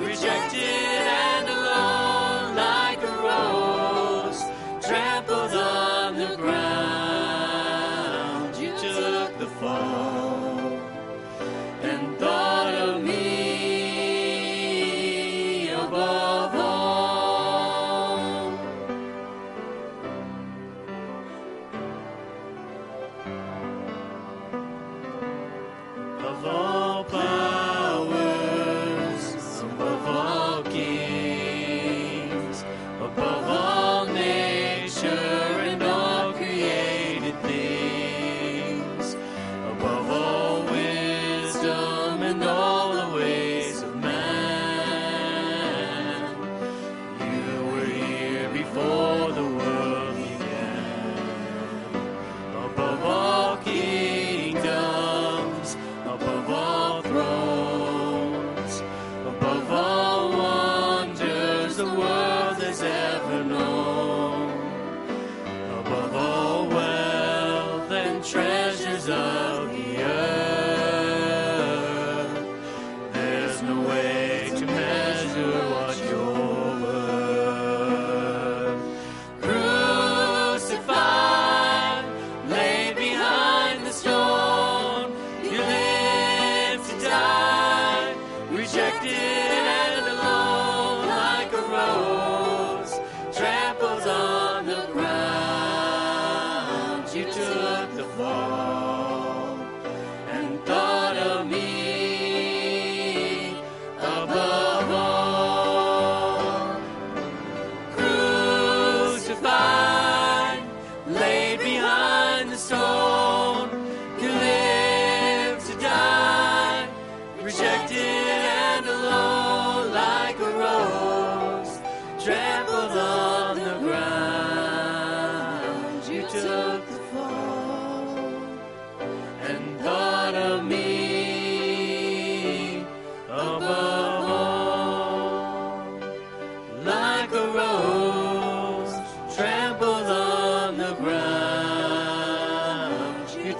rejected and alone like a rose, trampled on the ground. You took the fall and thought of me above all. Of all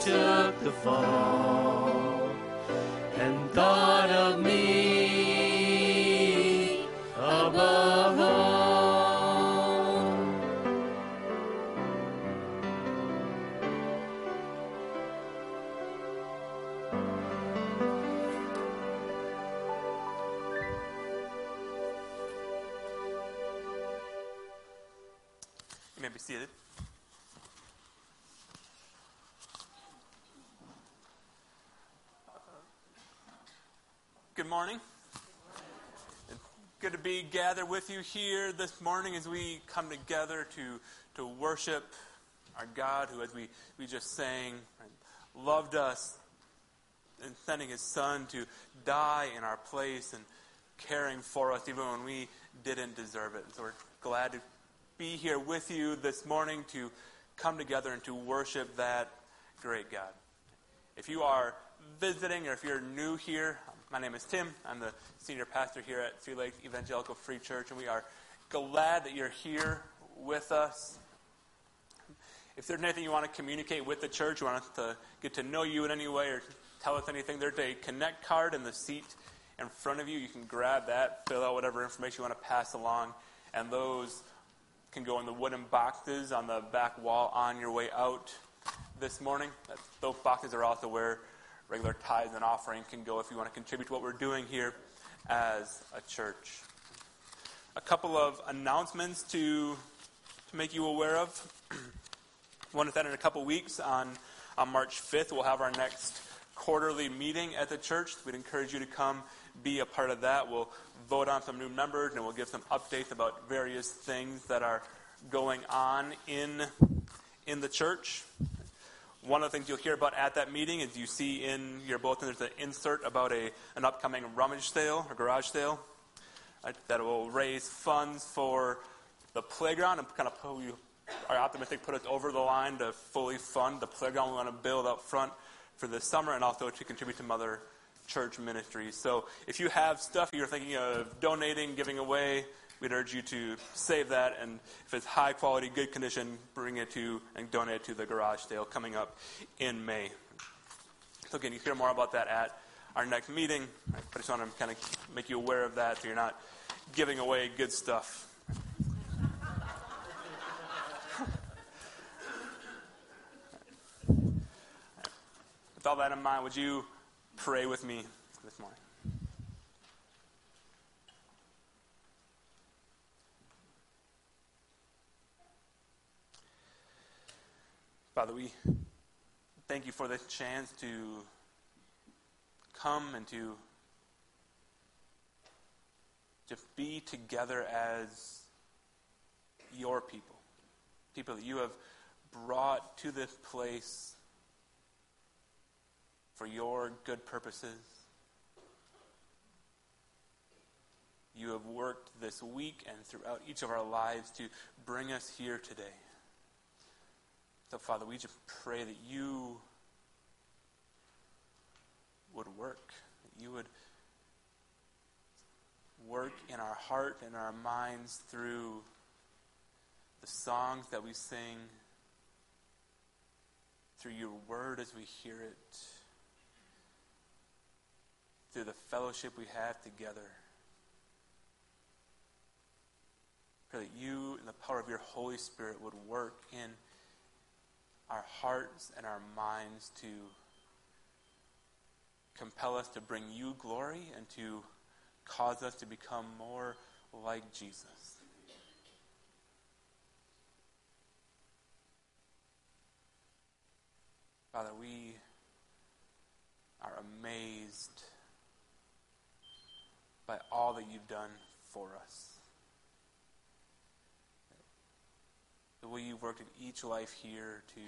took the fall and thought of me above all. You may be seated. Morning. It's good to be gathered with you here this morning as we come together to, to worship our God who, as we, we just sang, loved us and sending his son to die in our place and caring for us even when we didn't deserve it. And So we're glad to be here with you this morning to come together and to worship that great God. If you are visiting or if you're new here, my name is Tim. I'm the senior pastor here at Three Lakes Evangelical Free Church, and we are glad that you're here with us. If there's anything you want to communicate with the church, you want us to get to know you in any way or tell us anything, there's a connect card in the seat in front of you. You can grab that, fill out whatever information you want to pass along, and those can go in the wooden boxes on the back wall on your way out this morning. Those boxes are also where regular tithes and offering can go if you want to contribute to what we're doing here as a church. A couple of announcements to, to make you aware of. One is that in a couple weeks on, on March 5th, we'll have our next quarterly meeting at the church. We'd encourage you to come be a part of that. We'll vote on some new members and we'll give some updates about various things that are going on in, in the church. One of the things you'll hear about at that meeting is you see in your bulletin there's an insert about a, an upcoming rummage sale or garage sale uh, that will raise funds for the playground and kind of put you are optimistic put us over the line to fully fund the playground we want to build up front for this summer and also to contribute to Mother church ministries. So if you have stuff you're thinking of donating, giving away, we'd urge you to save that, and if it's high quality, good condition, bring it to and donate it to the garage sale coming up in May. So again, you hear more about that at our next meeting. I just want to kind of make you aware of that so you're not giving away good stuff. With all that in mind, would you pray with me this morning? Father, we thank you for this chance to come and to to be together as your people, people that you have brought to this place for your good purposes. You have worked this week and throughout each of our lives to bring us here today. So, Father, we just pray that you would work, that you would work in our heart and our minds through the songs that we sing, through your word as we hear it, through the fellowship we have together. Pray that you and the power of your Holy Spirit would work in our hearts and our minds to compel us to bring you glory and to cause us to become more like Jesus. Father, we are amazed by all that you've done for us. The way you've worked in each life here to